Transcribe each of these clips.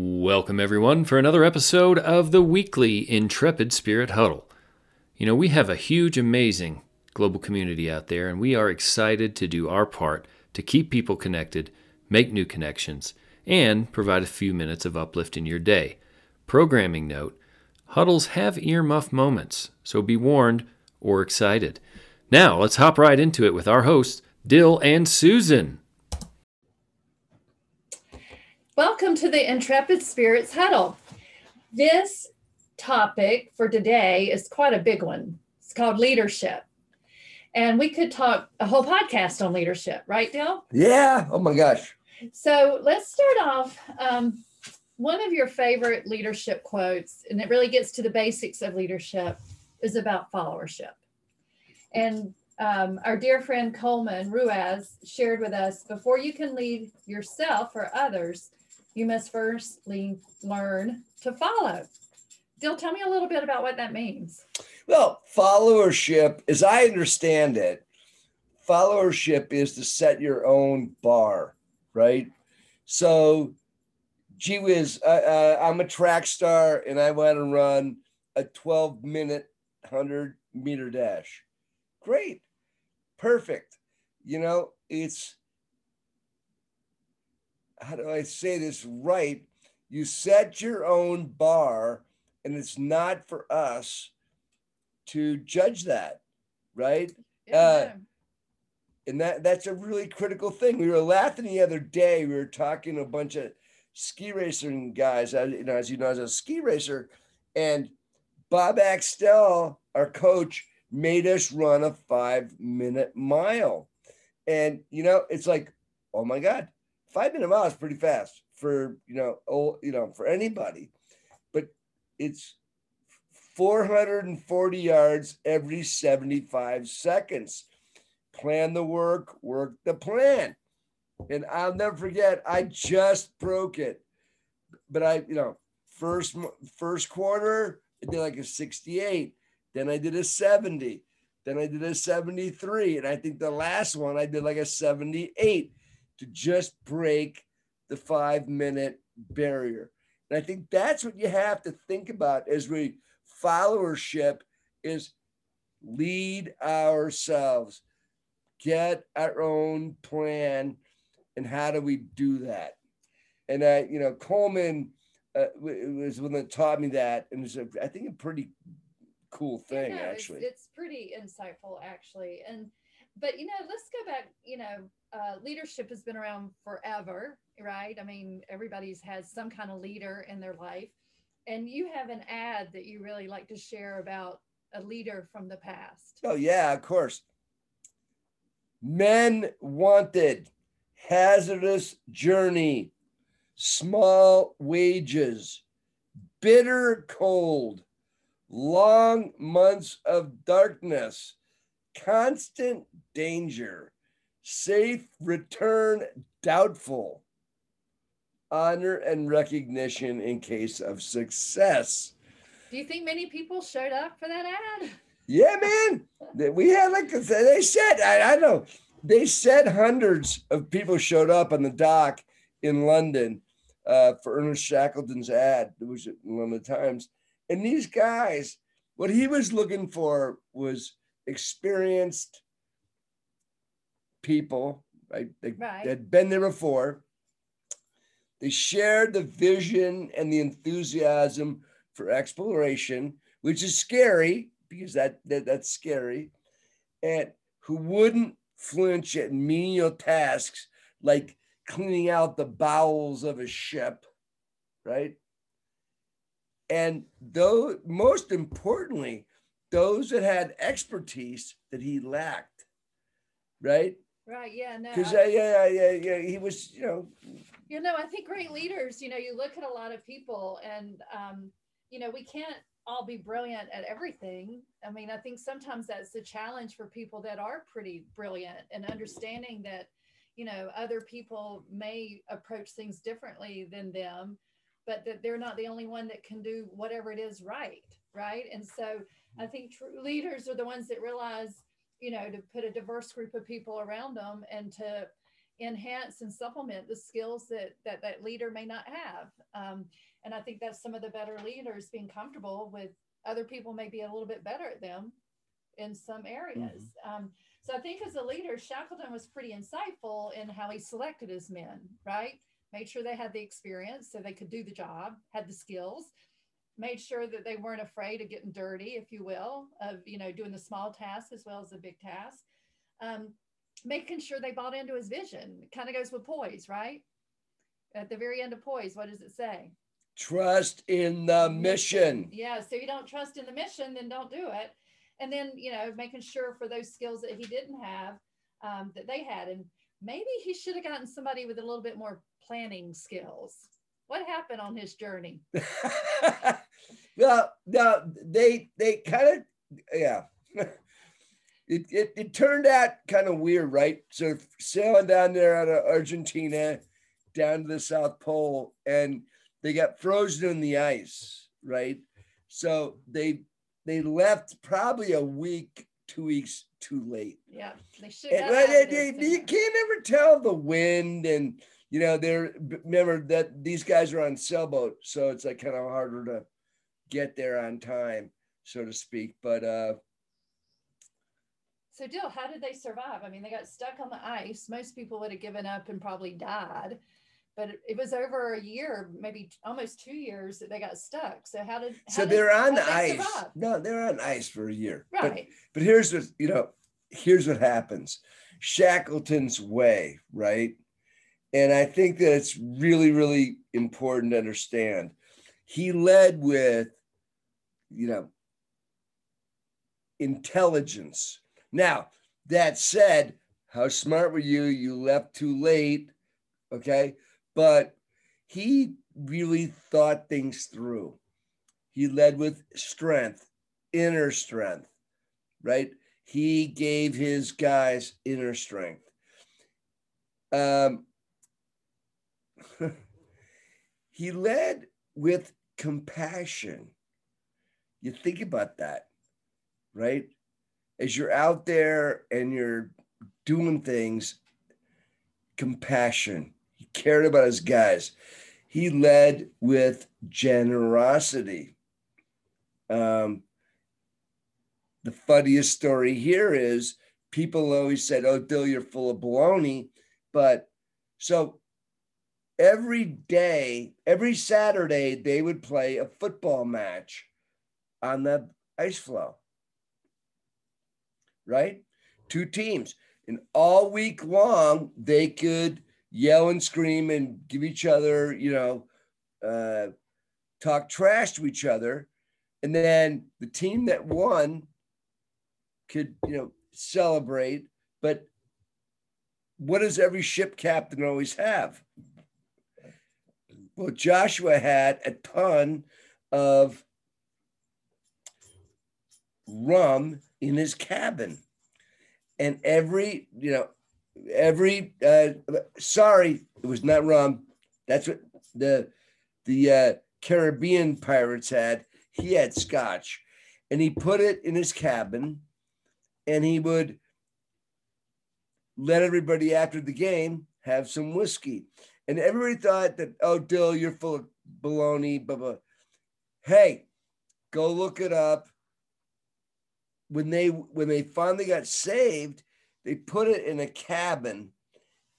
Welcome, everyone, for another episode of the weekly Intrepid Spirit Huddle. You know, we have a huge, amazing global community out there, and we are excited to do our part to keep people connected, make new connections, and provide a few minutes of uplift in your day. Programming note huddles have earmuff moments, so be warned or excited. Now, let's hop right into it with our hosts, Dill and Susan. Welcome to the Intrepid Spirits Huddle. This topic for today is quite a big one. It's called leadership. And we could talk a whole podcast on leadership, right, Dill? Yeah. Oh my gosh. So let's start off. Um, one of your favorite leadership quotes, and it really gets to the basics of leadership, is about followership. And um, our dear friend Coleman Ruiz shared with us before you can lead yourself or others, you must first learn to follow. Dill, tell me a little bit about what that means. Well, followership, as I understand it, followership is to set your own bar, right? So, gee whiz, uh, uh, I'm a track star and I want to run a 12 minute 100 meter dash. Great, perfect. You know, it's how do I say this right? You set your own bar, and it's not for us to judge that, right? Yeah. Uh, and that that's a really critical thing. We were laughing the other day. We were talking to a bunch of ski racing guys. You know, as you know, as a ski racer, and Bob Axtell, our coach, made us run a five minute mile. And you know, it's like, oh my God, five minute mile is pretty fast for you know oh you know for anybody but it's 440 yards every 75 seconds. Plan the work work the plan. And i'll never forget i just broke it. But i you know first first quarter i did like a 68 then i did a 70 then i did a 73 and i think the last one i did like a 78 to just break the five minute barrier. And I think that's what you have to think about as we followership is lead ourselves, get our own plan, and how do we do that? And I, you know, Coleman uh, was one that taught me that, and it's a, I think a pretty cool thing yeah, actually. It's, it's pretty insightful actually, and but you know, let's go back. You know, uh, leadership has been around forever, right? I mean, everybody's had some kind of leader in their life, and you have an ad that you really like to share about a leader from the past. Oh yeah, of course. Men wanted hazardous journey, small wages, bitter cold, long months of darkness constant danger, safe return doubtful, honor and recognition in case of success. Do you think many people showed up for that ad? Yeah, man. We had like they said, I, I know they said hundreds of people showed up on the dock in London uh, for Ernest Shackleton's ad. It was one of the times, and these guys, what he was looking for was experienced people, right? They right. had been there before. They shared the vision and the enthusiasm for exploration, which is scary because that, that that's scary, and who wouldn't flinch at menial tasks like cleaning out the bowels of a ship, right? And though most importantly, those that had expertise that he lacked, right? Right. Yeah. No. Because yeah, yeah, yeah, yeah, he was, you know. You know, I think great leaders. You know, you look at a lot of people, and um, you know, we can't all be brilliant at everything. I mean, I think sometimes that's the challenge for people that are pretty brilliant and understanding that, you know, other people may approach things differently than them, but that they're not the only one that can do whatever it is right. Right. And so I think true leaders are the ones that realize, you know, to put a diverse group of people around them and to, enhance and supplement the skills that that that leader may not have. Um, and I think that's some of the better leaders being comfortable with other people may be a little bit better at them in some areas. Mm-hmm. Um, so I think as a leader, Shackleton was pretty insightful in how he selected his men, right? Made sure they had the experience so they could do the job, had the skills, made sure that they weren't afraid of getting dirty, if you will, of you know doing the small tasks as well as the big tasks. Um, making sure they bought into his vision. It kind of goes with poise, right? At the very end of poise, what does it say? Trust in the mission. Yeah. So you don't trust in the mission, then don't do it. And then, you know, making sure for those skills that he didn't have, um, that they had. And maybe he should have gotten somebody with a little bit more planning skills. What happened on his journey? no, they they kind of yeah. it, it, it turned out kind of weird, right? So sailing down there out of Argentina down to the South Pole, and they got frozen in the ice, right? So they they left probably a week, two weeks too late. Yeah, they should. They, they, you can't ever tell the wind, and you know they're remember that these guys are on sailboat, so it's like kind of harder to get there on time, so to speak. But uh so, Dill, how did they survive? I mean, they got stuck on the ice. Most people would have given up and probably died, but it, was over a year, maybe almost two years that they got stuck. So, how did how so did, they're on the ice? Survive? No, they're on ice for a year. Right. But, but here's what you know. Here's what happens. Shackleton's way, right? And I think that it's really, really important to understand. He led with, you know, intelligence now, that said, how smart were you? You left too late. Okay. But he really thought things through. He led with strength, inner strength, right? He gave his guys inner strength. Um, he led with compassion. You think about that, right? as you're out there and you're doing things, compassion. He cared about his guys. He led with generosity. Um, the funniest story here is people always said, Oh, Dill, you're full of baloney. But so every day, every Saturday, they would play a football match on the ice floe right? Two teams. And all week long, they could yell and scream and give each other, you know, uh, talk trash to each other. And then the team that won could, you know, celebrate. But what does every ship captain always have? Well, Joshua had a ton of rum in his cabin. And every, you know, every, uh, sorry, it was not rum. That's what the, the uh, Caribbean pirates had. He had scotch and he put it in his cabin and he would let everybody after the game have some whiskey. And everybody thought that, oh, Dill, you're full of baloney, blah, blah. Hey, go look it up when they when they finally got saved, they put it in a cabin,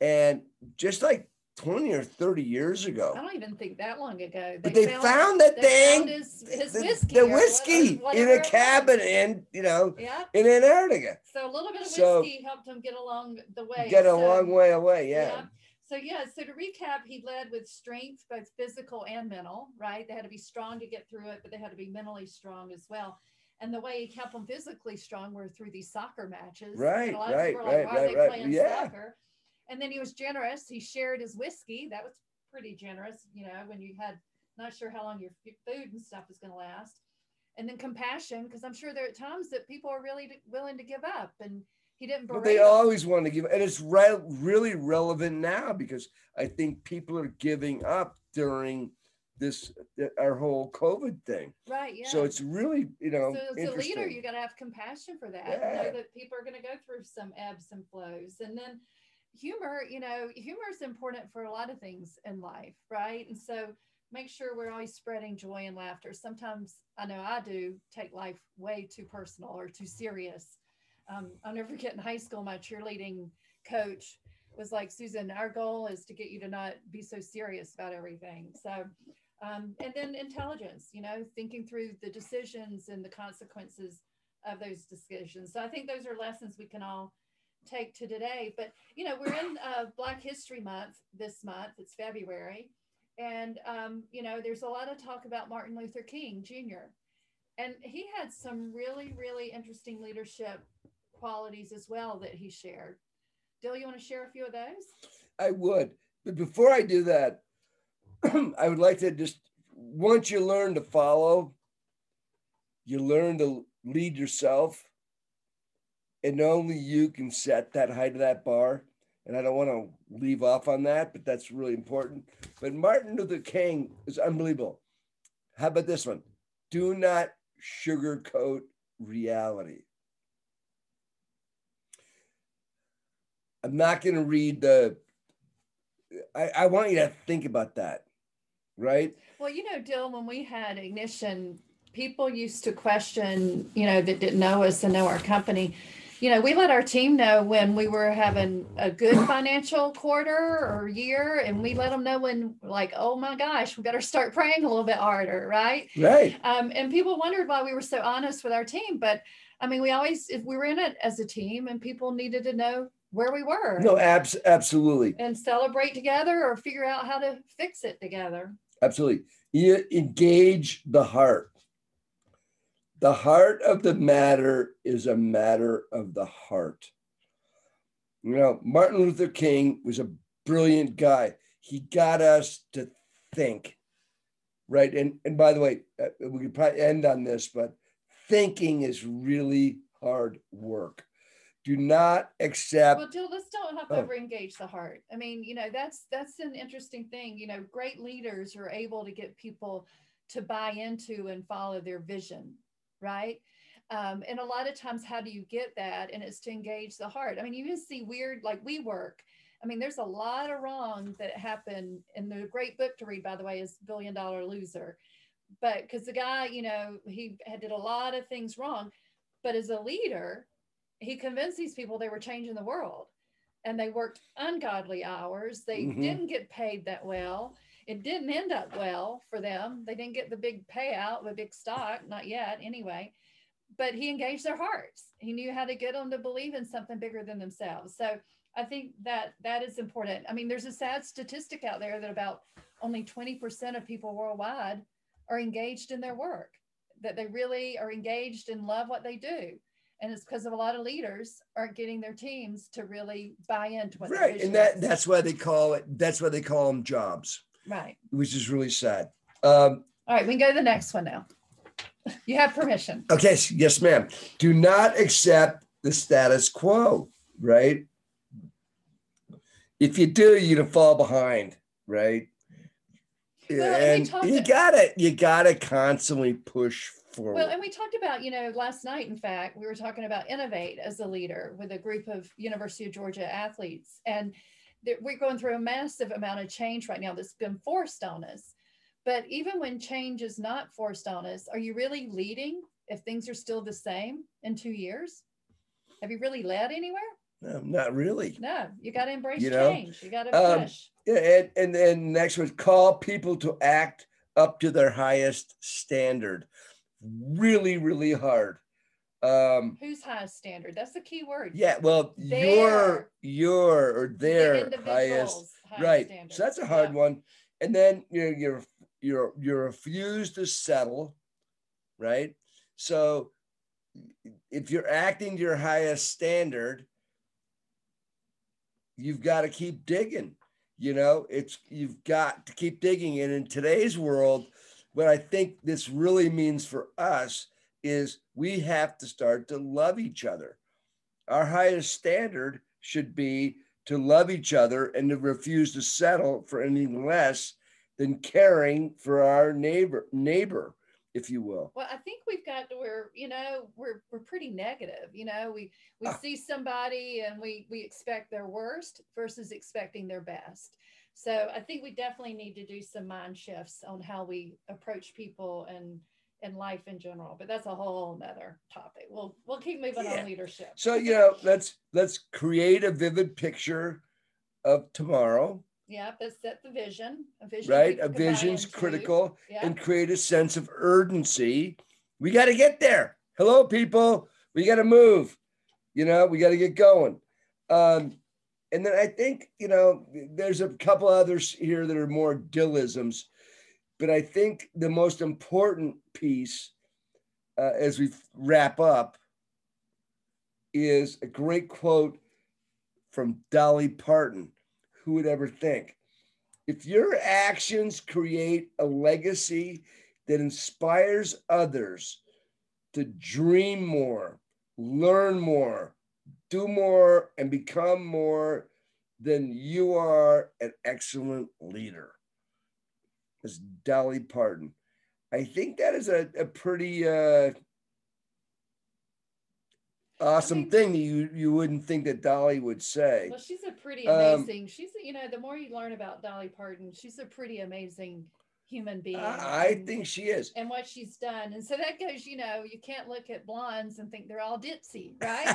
and just like 20 or 30 years ago. I don't even think that long ago. They but they found, found that thing, his, his the, whiskey, the whiskey in a cabin, and you know, yeah. in Antarctica. So a little bit of whiskey so, helped him get along the way. Get a so, long way away, yeah. yeah. So yeah, so to recap, he led with strength, both physical and mental, right? They had to be strong to get through it, but they had to be mentally strong as well. And the way he kept them physically strong were through these soccer matches. Right, right, like, right, right, right. Yeah. Soccer? And then he was generous. He shared his whiskey. That was pretty generous, you know, when you had not sure how long your food and stuff was going to last. And then compassion, because I'm sure there are times that people are really willing to give up. And he didn't. But they them. always want to give, and it's re- really relevant now because I think people are giving up during this our whole COVID thing. Right. Yeah. So it's really you know. So as a leader, you got to have compassion for that. Yeah. Know that people are going to go through some ebbs and flows, and then humor, you know, humor is important for a lot of things in life, right? And so make sure we're always spreading joy and laughter. Sometimes I know I do take life way too personal or too serious. Um, I'll never forget in high school, my cheerleading coach was like, Susan, our goal is to get you to not be so serious about everything. So, um, and then intelligence, you know, thinking through the decisions and the consequences of those decisions. So I think those are lessons we can all take to today. But, you know, we're in uh, Black History Month this month, it's February. And, um, you know, there's a lot of talk about Martin Luther King Jr. And he had some really, really interesting leadership qualities as well that he shared. Dill, you want to share a few of those? I would. But before I do that, I would like to just once you learn to follow, you learn to lead yourself. And only you can set that height of that bar. And I don't want to leave off on that, but that's really important. But Martin Luther King is unbelievable. How about this one? Do not sugarcoat reality. I'm not going to read the. I, I want you to think about that, right? Well, you know, Dill, when we had Ignition, people used to question, you know, that didn't know us and know our company. You know, we let our team know when we were having a good financial quarter or year, and we let them know when, like, oh my gosh, we better start praying a little bit harder, right? Right. Um, and people wondered why we were so honest with our team. But I mean, we always, if we were in it as a team and people needed to know where we were. No, abs- absolutely. And celebrate together or figure out how to fix it together. Absolutely. You engage the heart. The heart of the matter is a matter of the heart. You know, Martin Luther King was a brilliant guy. He got us to think, right? And and by the way, uh, we could probably end on this, but thinking is really hard work do not accept. Well, Jill, let's don't have oh. over engage the heart. I mean, you know, that's that's an interesting thing. You know, great leaders are able to get people to buy into and follow their vision, right? Um, and a lot of times, how do you get that? And it's to engage the heart. I mean, you just see weird, like WeWork. I mean, there's a lot of wrong that happened. And the great book to read, by the way, is Billion Dollar Loser. But because the guy, you know, he had did a lot of things wrong. But as a leader, he convinced these people they were changing the world and they worked ungodly hours. They mm-hmm. didn't get paid that well. It didn't end up well for them. They didn't get the big payout, the big stock, not yet anyway. But he engaged their hearts. He knew how to get them to believe in something bigger than themselves. So I think that that is important. I mean, there's a sad statistic out there that about only 20% of people worldwide are engaged in their work, that they really are engaged and love what they do and it's because of a lot of leaders aren't getting their teams to really buy into what right and that that's why they call it that's why they call them jobs right. which is really sad. Um, all right we can go to the next one now. You have permission. Okay yes ma'am. Do not accept the status quo right? If you do you're gonna fall behind right? Well, and, you gotta you gotta constantly push forward. Well, and we talked about, you know, last night, in fact, we were talking about Innovate as a leader with a group of University of Georgia athletes. And we're going through a massive amount of change right now that's been forced on us. But even when change is not forced on us, are you really leading if things are still the same in two years? Have you really led anywhere? No, not really. No, you got to embrace you know? change. You got to um, push. Yeah, and, and then next was call people to act up to their highest standard really, really hard. Um, Whose highest standard? That's the key word. Yeah, well, their, your your or their the highest, highest, right. Standard. So that's a hard yeah. one. And then you're you're you're you refuse to settle, right? So if you're acting to your highest standard, you've got to keep digging. You know, it's you've got to keep digging. And in today's world, what I think this really means for us is we have to start to love each other. Our highest standard should be to love each other and to refuse to settle for anything less than caring for our neighbor neighbor if you will. Well, I think we've got to where you know we're we're pretty negative. You know, we we Ah. see somebody and we we expect their worst versus expecting their best. So I think we definitely need to do some mind shifts on how we approach people and and life in general. But that's a whole nother topic. We'll we'll keep moving Yeah. on leadership. So you know, let's let's create a vivid picture of tomorrow, Yeah, let's set the vision. A vision. right? A vision's critical Yeah. and create a sense of urgency. We got to get there. Hello, people. We got to move. You know, we got to get going. Um, and then I think, you know, there's a couple others here that are more dillisms, but I think the most important piece uh, as we wrap up is a great quote from Dolly Parton. Who would ever think? If your actions create a legacy that inspires others to dream more, learn more, do more, and become more, then you are an excellent leader. That's Dolly Parton. I think that is a, a pretty uh, awesome thing that you, you wouldn't think that Dolly would say. Well, she's a pretty Um, amazing. she's you know the more you learn about Dolly Parton, she's a pretty amazing human being. I, I think she is. and what she's done, and so that goes. You know, you can't look at blondes and think they're all ditzy, right?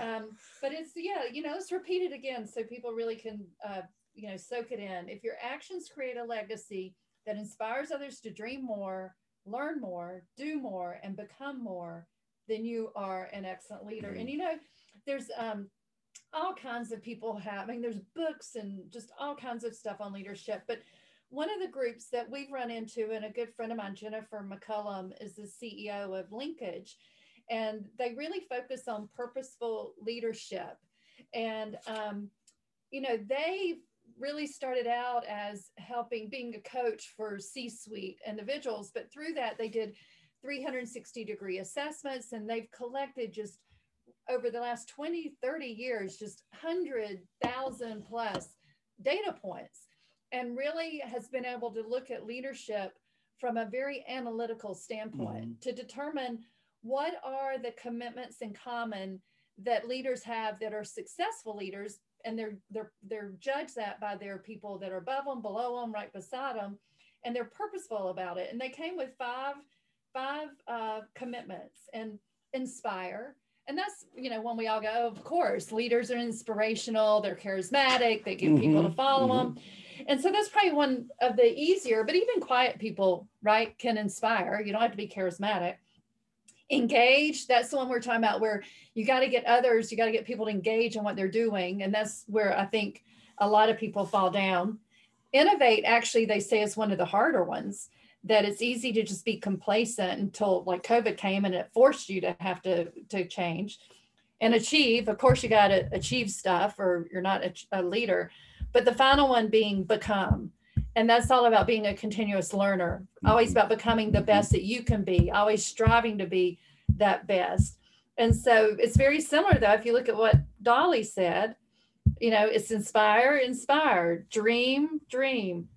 um, but it's yeah, you know, it's repeated again so people really can uh, you know soak it in. If your actions create a legacy that inspires others to dream more, learn more, do more, and become more, then you are an excellent leader. And you know, there's um, all kinds of people have. I mean, there's books and just all kinds of stuff on leadership, but one of the groups that we've run into, and a good friend of mine, Jennifer McCollum, is the CEO of Linkage, and they really focus on purposeful leadership. And, um, you know, they really started out as helping being a coach for C suite individuals, but through that, they did 360 degree assessments and they've collected just over the last 20, 30 years, just 100,000 plus data points and really has been able to look at leadership from a very analytical standpoint to determine what are the commitments in common that leaders have that are successful leaders and they're they're they're judged that by their people that are above them below them right beside them and they're purposeful about it. And they came with five five uh, commitments and inspire. And that's you know when we all go oh, of course leaders are inspirational they're charismatic they get people to Mhm, follow mhm. them and so that's probably one of the easier but even quiet people right can inspire. You don't have to be charismatic. Engage that's the one we're talking about where you got to get others you got to get people to engage in what they're doing. And that's where i think a lot of people fall down. Innovate actually they say is one of the harder ones that it's easy to just be complacent until like covid came and it forced you to have to to change and achieve. Of course you got to achieve stuff or you're not a, a leader but the final one being become. And that's all about being a continuous learner always about becoming the best that you can be always striving to be that best. And so it's very similar though if you look at what dolly said you know it's inspire inspire dream dream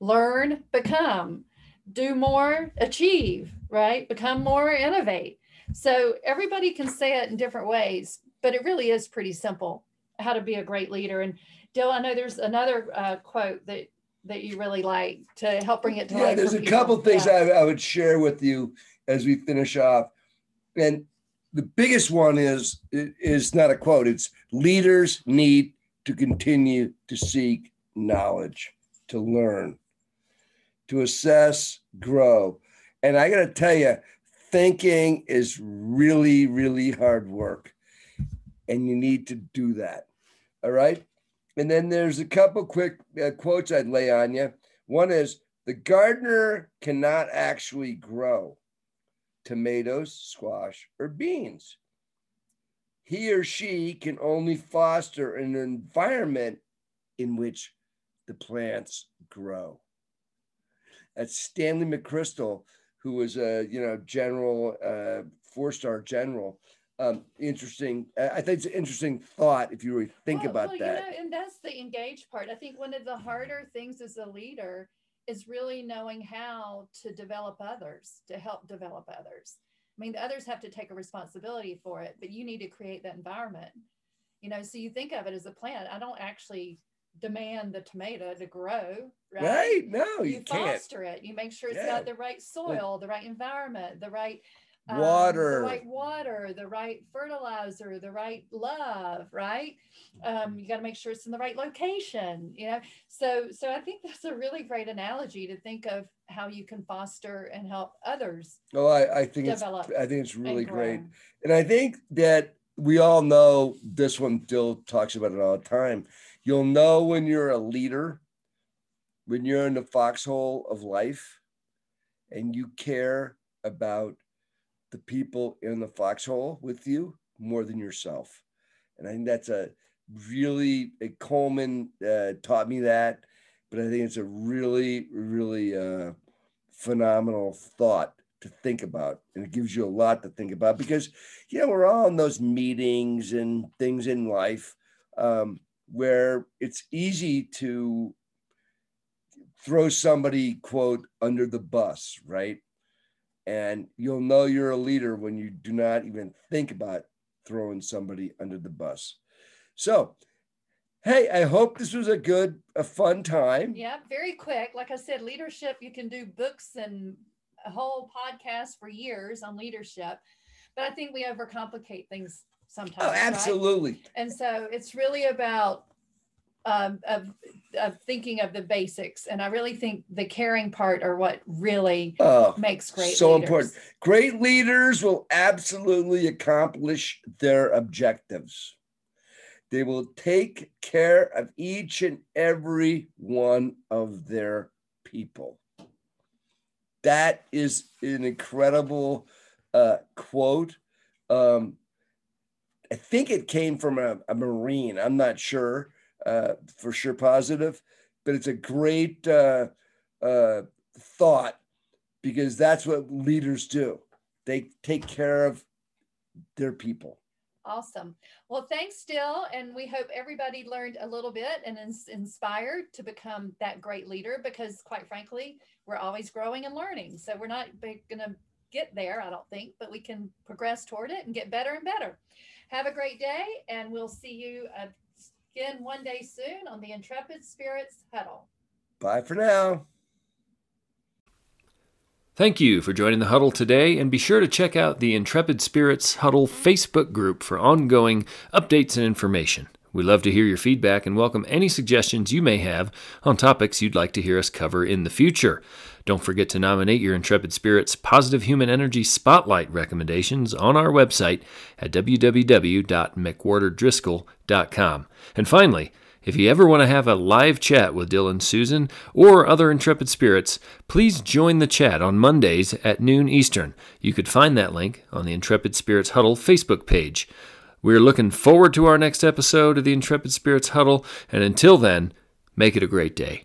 learn become do more achieve right? Become more innovate. So everybody can say it in different ways but it really is pretty simple how to be a great leader. And dill i know there's another uh, quote that that you really like to help bring it to yeah, life there's a people. couple things Yeah. I, I would share with you as we finish off. And the biggest one is is not a quote, it's leaders need to continue to seek knowledge, to learn, to assess, grow. And I got to tell you, thinking is really, really hard work. And you need to do that. All right. And then there's a couple quick uh, quotes I'd lay on you. One is the gardener cannot actually grow tomatoes, squash, or beans. He or she can only foster an environment in which the plants grow. That's Stanley McChrystal, who was a you know general, uh, four-star general. Um, interesting. I think it's an interesting thought if you really think Well- about well, that. You know, and that's the engaged part. I think one of the harder things as a leader is really knowing how to develop others, to help develop others. I mean, the others have to take a responsibility for it, but you need to create that environment. You know, so you think of it as a plant. I don't actually demand the tomato to grow, right? Right? No, you, you can't. foster it. You make sure it's Yeah. got the right soil, the right environment, the right um, Water. the right water, the right fertilizer, the right love, right? Um, you got to make sure it's in the right location, you know. So, so I think that's a really great analogy to think of how you can foster and help others Oh, I, I think it's. I think it's really and great. And I think that we all know this one Dill talks about it all the time. You'll know when you're a leader, when you're in the foxhole of life and you care about the people in the foxhole with you more than yourself. And I think that's a really, Coleman uh, taught me that, but I think it's a really, really uh, phenomenal thought to think about. And it gives you a lot to think about because, you know, we're all in those meetings and things in life um, where it's easy to throw somebody, quote, under the bus, right? And you'll know you're a leader when you do not even think about throwing somebody under the bus. So, hey, I hope this was a good, a fun time. Yeah, very quick. Like I said, leadership, you can do books and a whole podcast for years on leadership, but I think we overcomplicate things sometimes. Oh, right? absolutely. And so it's really about um, of, of thinking of the basics. And I really think the caring part are what really Oh, makes great so leaders. important. Great leaders will absolutely accomplish their objectives. They will take care of each and every one of their people. That is an incredible uh, quote. Um, I think it came from a, a Marine. I'm not sure, uh, for sure positive, but it's a great uh, uh, thought because that's what leaders do. They take care of their people. Awesome. Well, thanks, Dill. And we hope everybody learned a little bit and is inspired to become that great leader because, quite frankly, we're always growing and learning. So we're not going to get there, I don't think, but we can progress toward it and get better and better. Have a great day, and we'll see you again one day soon on the Intrepid Spirits Huddle. Bye for now. Thank you for joining the huddle today, and be sure to check out the Intrepid Spirits Huddle Facebook group for ongoing updates and information. We love to hear your feedback and welcome any suggestions you may have on topics you'd like to hear us cover in the future. Don't forget to nominate your Intrepid Spirits Positive Human Energy Spotlight recommendations on our website at And finally, if you ever want to have a live chat with Dill and Susan or other Intrepid Spirits, please join the chat on Mondays at noon Eastern. You could find that link on the Intrepid Spirits Huddle Facebook page. We're looking forward to our next episode of the Intrepid Spirits Huddle, and until then, make it a great day.